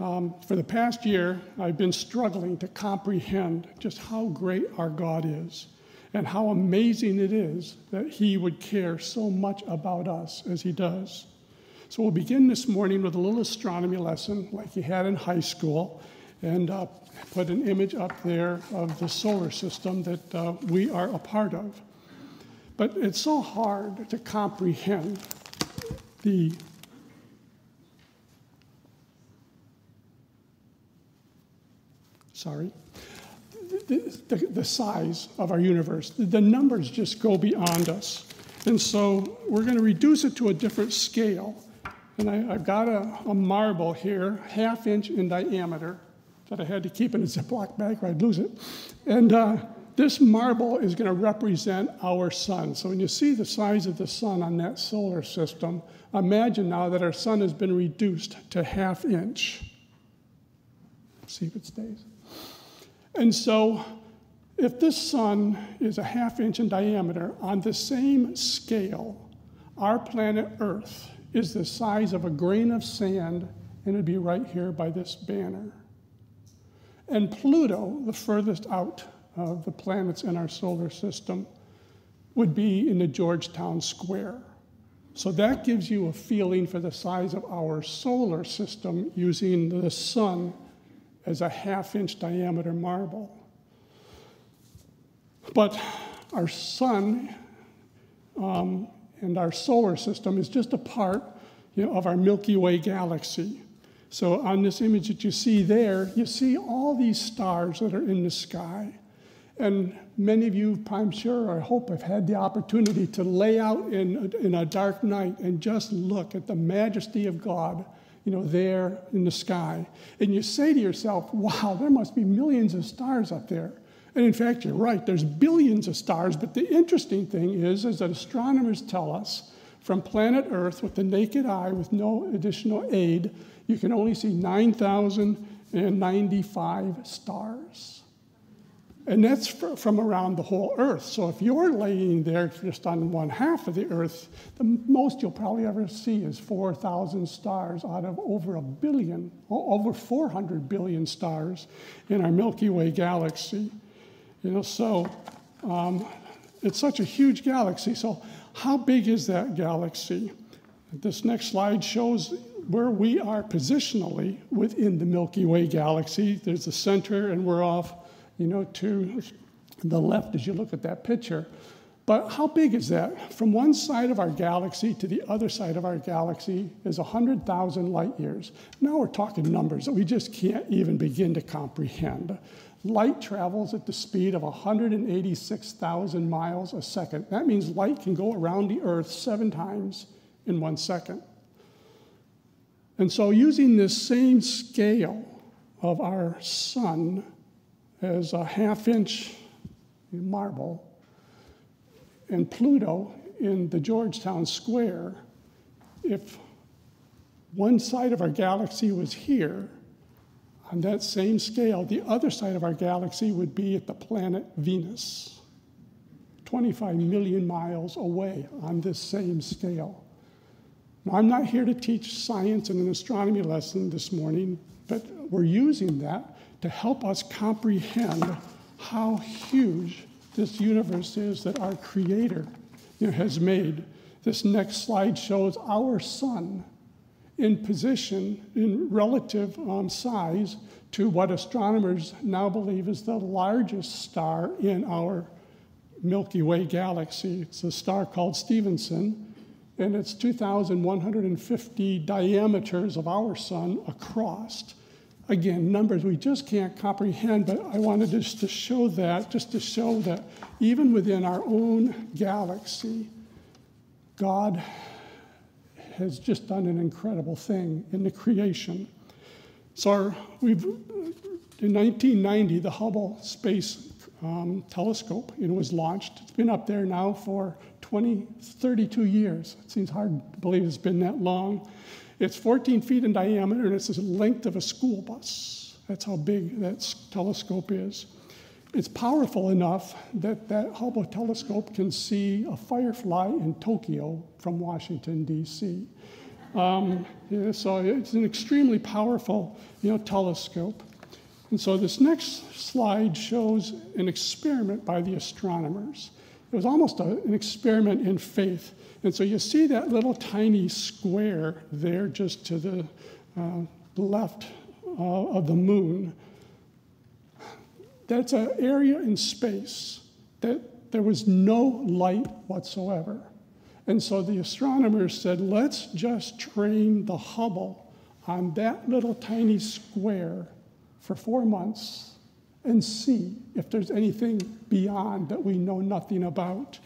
Um, for the past year, I've been struggling to comprehend just how great our God is and how amazing it is that He would care so much about us as He does. So we'll begin this morning with a little astronomy lesson like you had in high school and uh, put an image up there of the solar system that uh, we are a part of. But it's so hard to comprehend the sorry, the, the, the, size of our universe. The numbers just go beyond us. And so we're going to reduce it to a different scale. And I, have got a, a, marble here, half inch in diameter, that I had to keep in a Ziploc bag or I'd lose it. And uh, this marble is going to represent our sun. So when you see the size of the sun on that solar system, imagine now that our sun has been reduced to half inch. See if it stays. And so, if this sun is a half inch in diameter, on the same scale, our planet Earth is the size of a grain of sand, and it'd be right here by this banner. And Pluto, the furthest out of the planets in our solar system, would be in the Georgetown Square. So that gives you a feeling for the size of our solar system using the sun as a half inch diameter marble. But our sun um, and our solar system is just a part you know, of our Milky Way galaxy. So, on this image that you see there, you see all these stars that are in the sky. And many of you, I'm sure, I hope, have had the opportunity to lay out in in a dark night and just look at the majesty of God you know, there in the sky. And you say to yourself, wow, there must be millions of stars up there. And in fact, you're right, there's billions of stars. But the interesting thing is, is that astronomers tell us from planet Earth with the naked eye, with no additional aid, you can only see 9,095 stars. And that's from around the whole Earth. So if you're laying there just on one half of the Earth, the most you'll probably ever see is 4,000 stars out of over a billion, over 400 billion stars in our Milky Way galaxy. You know, so um, it's such a huge galaxy. So how big is that galaxy? This next slide shows where we are positionally within the Milky Way galaxy. There's the center, and we're off you know, to the left as you look at that picture. But how big is that? From one side of our galaxy to the other side of our galaxy is 100,000 light years. Now we're talking numbers that we just can't even begin to comprehend. Light travels at the speed of 186,000 miles a second. That means light can go around the Earth seven times in one second. And so, using this same scale of our sun, as a half inch marble. And Pluto in the Georgetown Square, if one side of our galaxy was here, on that same scale, the other side of our galaxy would be at the planet Venus, 25 million miles away on this same scale. Now, I'm not here to teach science in an astronomy lesson this morning, but we're using that to help us comprehend how huge this universe is that our Creator you know, has made. This next slide shows our sun in position, in relative um, size, to what astronomers now believe is the largest star in our Milky Way galaxy. It's a star called Stephenson, and it's 2,150 diameters of our sun across again, numbers we just can't comprehend, but I wanted just to show that, just to show that even within our own galaxy, God has just done an incredible thing in the creation. So we've, in 1990, the Hubble Space um, Telescope was launched. It's been up there now for 20, 32 years. It seems hard to believe it's been that long. It's 14 feet in diameter and it's the length of a school bus. That's how big that telescope is. It's powerful enough that that Hubble telescope can see a firefly in Tokyo from Washington, D.C. Um, yeah, so it's an extremely powerful you know, telescope. And so this next slide shows an experiment by the astronomers. It was almost a, an experiment in faith. And so you see that little tiny square there just to the uh, left uh, of the moon. That's an area in space that there was no light whatsoever. And so the astronomers said, let's just train the Hubble on that little tiny square for four months and see if there's anything beyond that we know nothing about.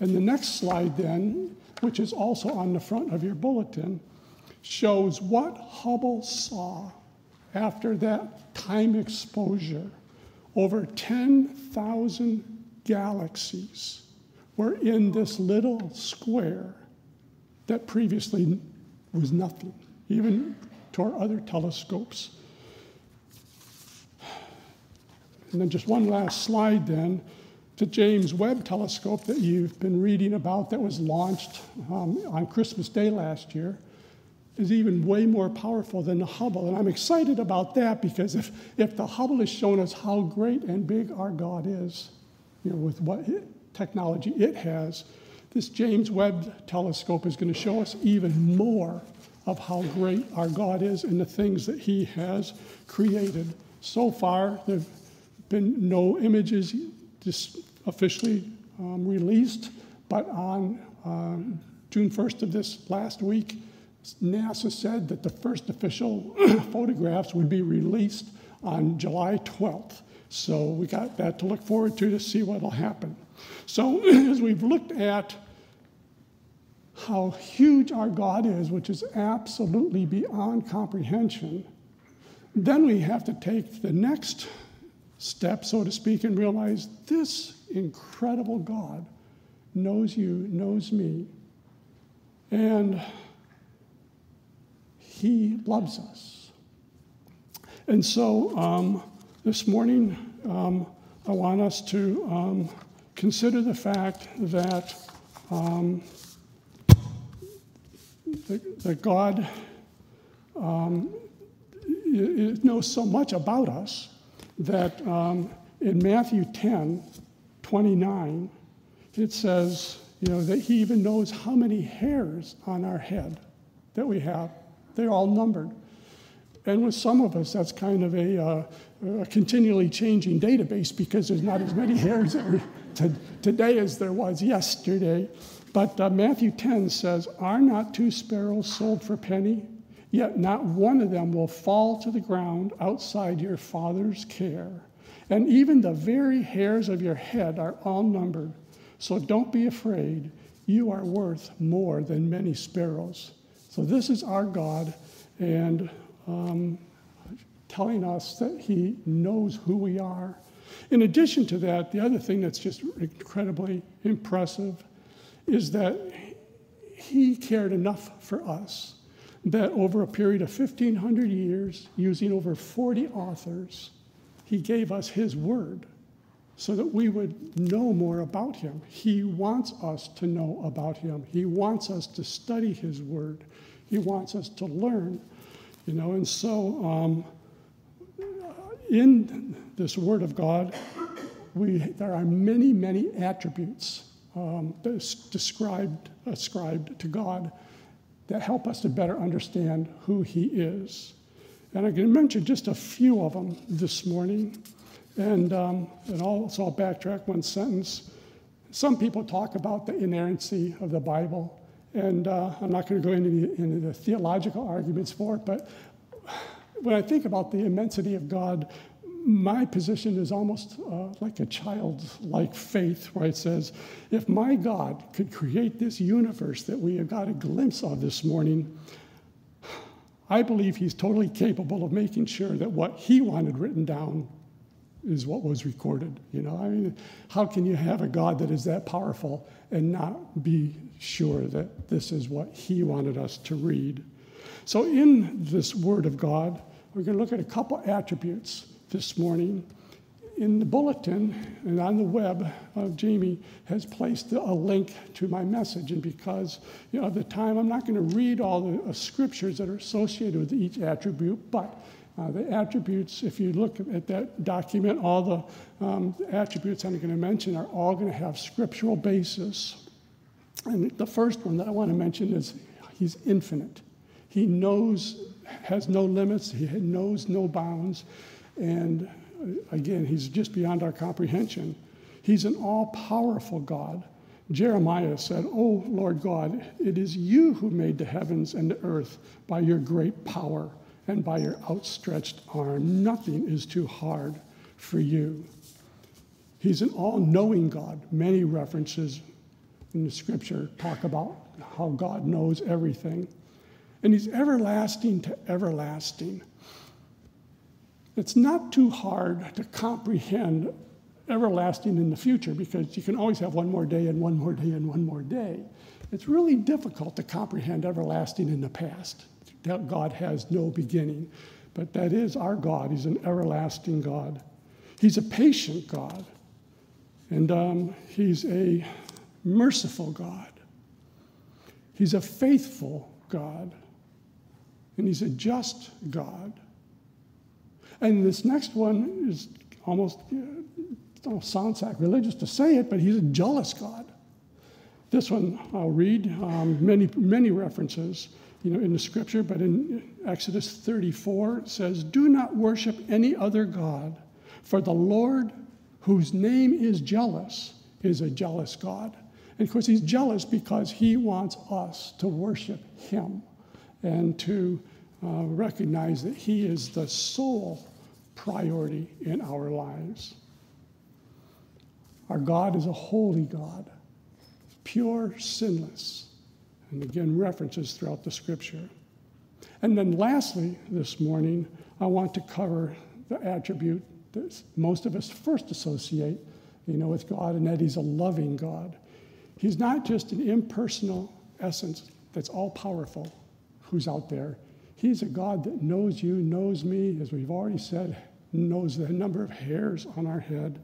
And the next slide, then, which is also on the front of your bulletin, shows what Hubble saw after that time exposure. Over 10,000 galaxies were in this little square that previously was nothing, even to our other telescopes. And then just one last slide then. The James Webb telescope that you've been reading about that was launched um, on Christmas Day last year is even way more powerful than the Hubble. And I'm excited about that because if, if the Hubble has shown us how great and big our God is, you know, with what it, technology it has, this James Webb telescope is going to show us even more of how great our God is and the things that He has created. So far, have been no images officially um, released, but on um, June 1st of this last week, NASA said that the first official photographs would be released on July 12th. So we got that to look forward to to see what will happen. So as we've looked at how huge our God is, which is absolutely beyond comprehension, then we have to take the next step, so to speak, and realize this incredible God knows you, knows me, and He loves us. And so um, this morning, um, I want us to um, consider the fact that, um, that, that, God um, knows so much about us that um, in Matthew 10 29, it says, you know, that He even knows how many hairs on our head that we have. They're all numbered. And with some of us, that's kind of a, uh, a continually changing database because there's not as many hairs today as there was yesterday. But uh, Matthew 10 says, Are not two sparrows sold for penny? Yet not one of them will fall to the ground outside your Father's care. And even the very hairs of your head are all numbered. So don't be afraid. You are worth more than many sparrows. So this is our God, and um, telling us that He knows who we are. In addition to that, the other thing that's just incredibly impressive is that He cared enough for us that over a period of 1,500 years, using over 40 authors, He gave us His Word so that we would know more about Him. He wants us to know about Him, He wants us to study His Word, He wants us to learn. You know, and so um, in this Word of God, we, there are many, many attributes um, described, ascribed to God that help us to better understand who He is. And I'm going to mention just a few of them this morning. And, um, and also, I'll backtrack one sentence. Some people talk about the inerrancy of the Bible, and uh, I'm not going to go into the, into the theological arguments for it, but when I think about the immensity of God, my position is almost uh, like a childlike faith, where it says, if my God could create this universe that we have got a glimpse of this morning, I believe he's totally capable of making sure that what he wanted written down is what was recorded. You know, I mean, how can you have a God that is that powerful and not be sure that this is what he wanted us to read? So, in this Word of God, we're going to look at a couple attributes this morning in the bulletin and on the web, uh, Jamie has placed a link to my message. And because you know, of the time, I'm not going to read all the uh, scriptures that are associated with each attribute, but uh, the attributes, if you look at that document, all the um, attributes I'm going to mention are all going to have scriptural basis. And the first one that I want to mention is he's infinite. He knows, has no limits, he knows no bounds. And uh, again, he's just beyond our comprehension. He's an all powerful God. Jeremiah said, Oh Lord God, it is you who made the heavens and the earth by your great power and by your outstretched arm. Nothing is too hard for you. He's an all knowing God. Many references in the scripture talk about how God knows everything. And He's everlasting to everlasting. It's not too hard to comprehend everlasting in the future because you can always have one more day and one more day and one more day. It's really difficult to comprehend everlasting in the past. That God has no beginning. But that is our God. He's an everlasting God. He's a patient God. And um, He's a merciful God. He's a faithful God. And He's a just God. And this next one is almost, it sounds sacrilegious to say it, but he's a jealous God. This one I'll read um, many, many references you know, in the scripture, but in Exodus 34 it says, Do not worship any other God, for the Lord, whose name is jealous, is a jealous God. And of course, he's jealous because he wants us to worship him and to uh, recognize that he is the sole priority in our lives. Our God is a holy God, pure, sinless, and again, references throughout the scripture. And then, lastly, this morning, I want to cover the attribute that most of us first associate, you know, with God, and that He's a loving God. He's not just an impersonal essence that's all powerful who's out there. He's a God that knows you, knows me, as we've already said, knows the number of hairs on our head.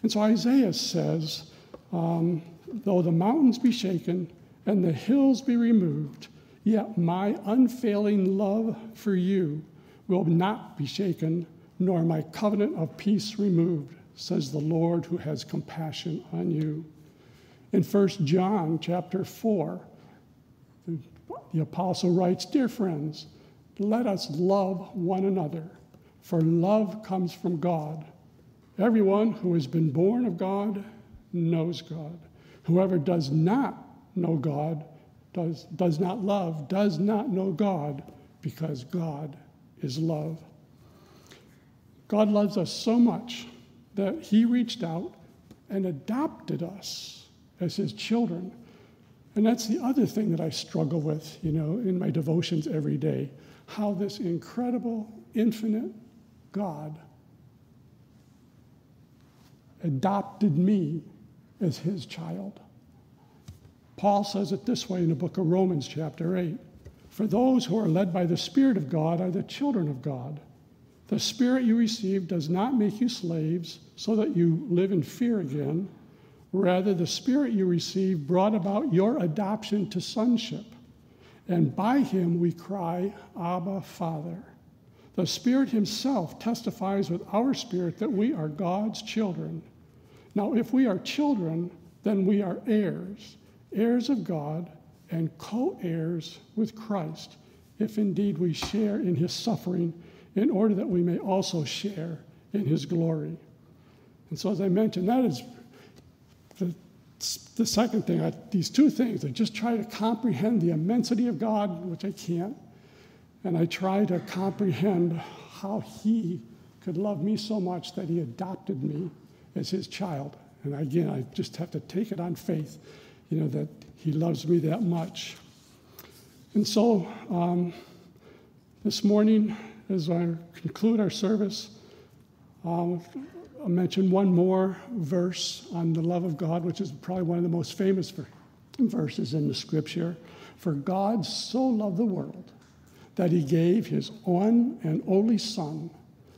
And so Isaiah says, um, though the mountains be shaken and the hills be removed, yet my unfailing love for you will not be shaken, nor my covenant of peace removed, says the Lord who has compassion on you. In 1 John chapter 4, the apostle writes, Dear friends, let us love one another, for love comes from God. Everyone who has been born of God knows God. Whoever does not know God, does, does not love, does not know God, because God is love. God loves us so much that He reached out and adopted us as His children. And that's the other thing that I struggle with, you know, in my devotions every day how this incredible, infinite God adopted me as his child. Paul says it this way in the book of Romans, chapter 8 For those who are led by the Spirit of God are the children of God. The Spirit you received does not make you slaves so that you live in fear again. Rather, the Spirit you received brought about your adoption to sonship and by him we cry, Abba, Father. The Spirit Himself testifies with our spirit that we are God's children. Now, if we are children, then we are heirs, heirs of God, and co heirs with Christ, if indeed we share in His suffering, in order that we may also share in His glory. And so, as I mentioned, that is the the second thing, I, these two things, I just try to comprehend the immensity of God, which I can't, and I try to comprehend how He could love me so much that He adopted me as His child. And again, I just have to take it on faith, you know, that He loves me that much. And so, um, this morning, as I conclude our service, um, I'll mention one more verse on the love of God, which is probably one of the most famous verses in the scripture. For God so loved the world that he gave his one and only Son,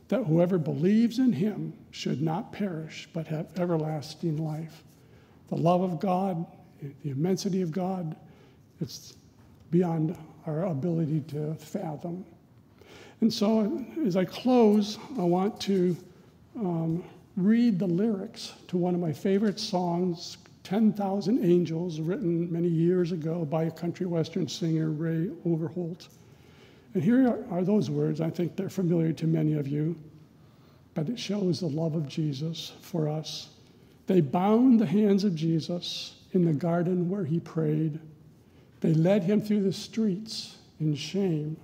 that whoever believes in him should not perish, but have everlasting life. The love of God, the immensity of God, it's beyond our ability to fathom. And so, as I close, I want to um, read the lyrics to one of my favorite songs, 10,000 Angels, written many years ago by a country western singer, Ray Overholt. And here are, those words. I think they're familiar to many of you, but it shows the love of Jesus for us. They bound the hands of Jesus in the garden where he prayed. They led him through the streets in shame.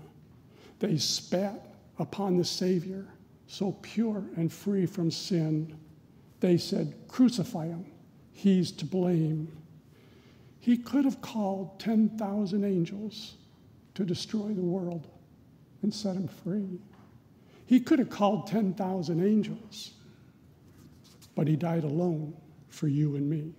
They spat upon the Savior, so pure and free from sin. They said, Crucify him, he's to blame. He could have called 10,000 angels to destroy the world and set him free. He could have called 10,000 angels, but he died alone for you and me.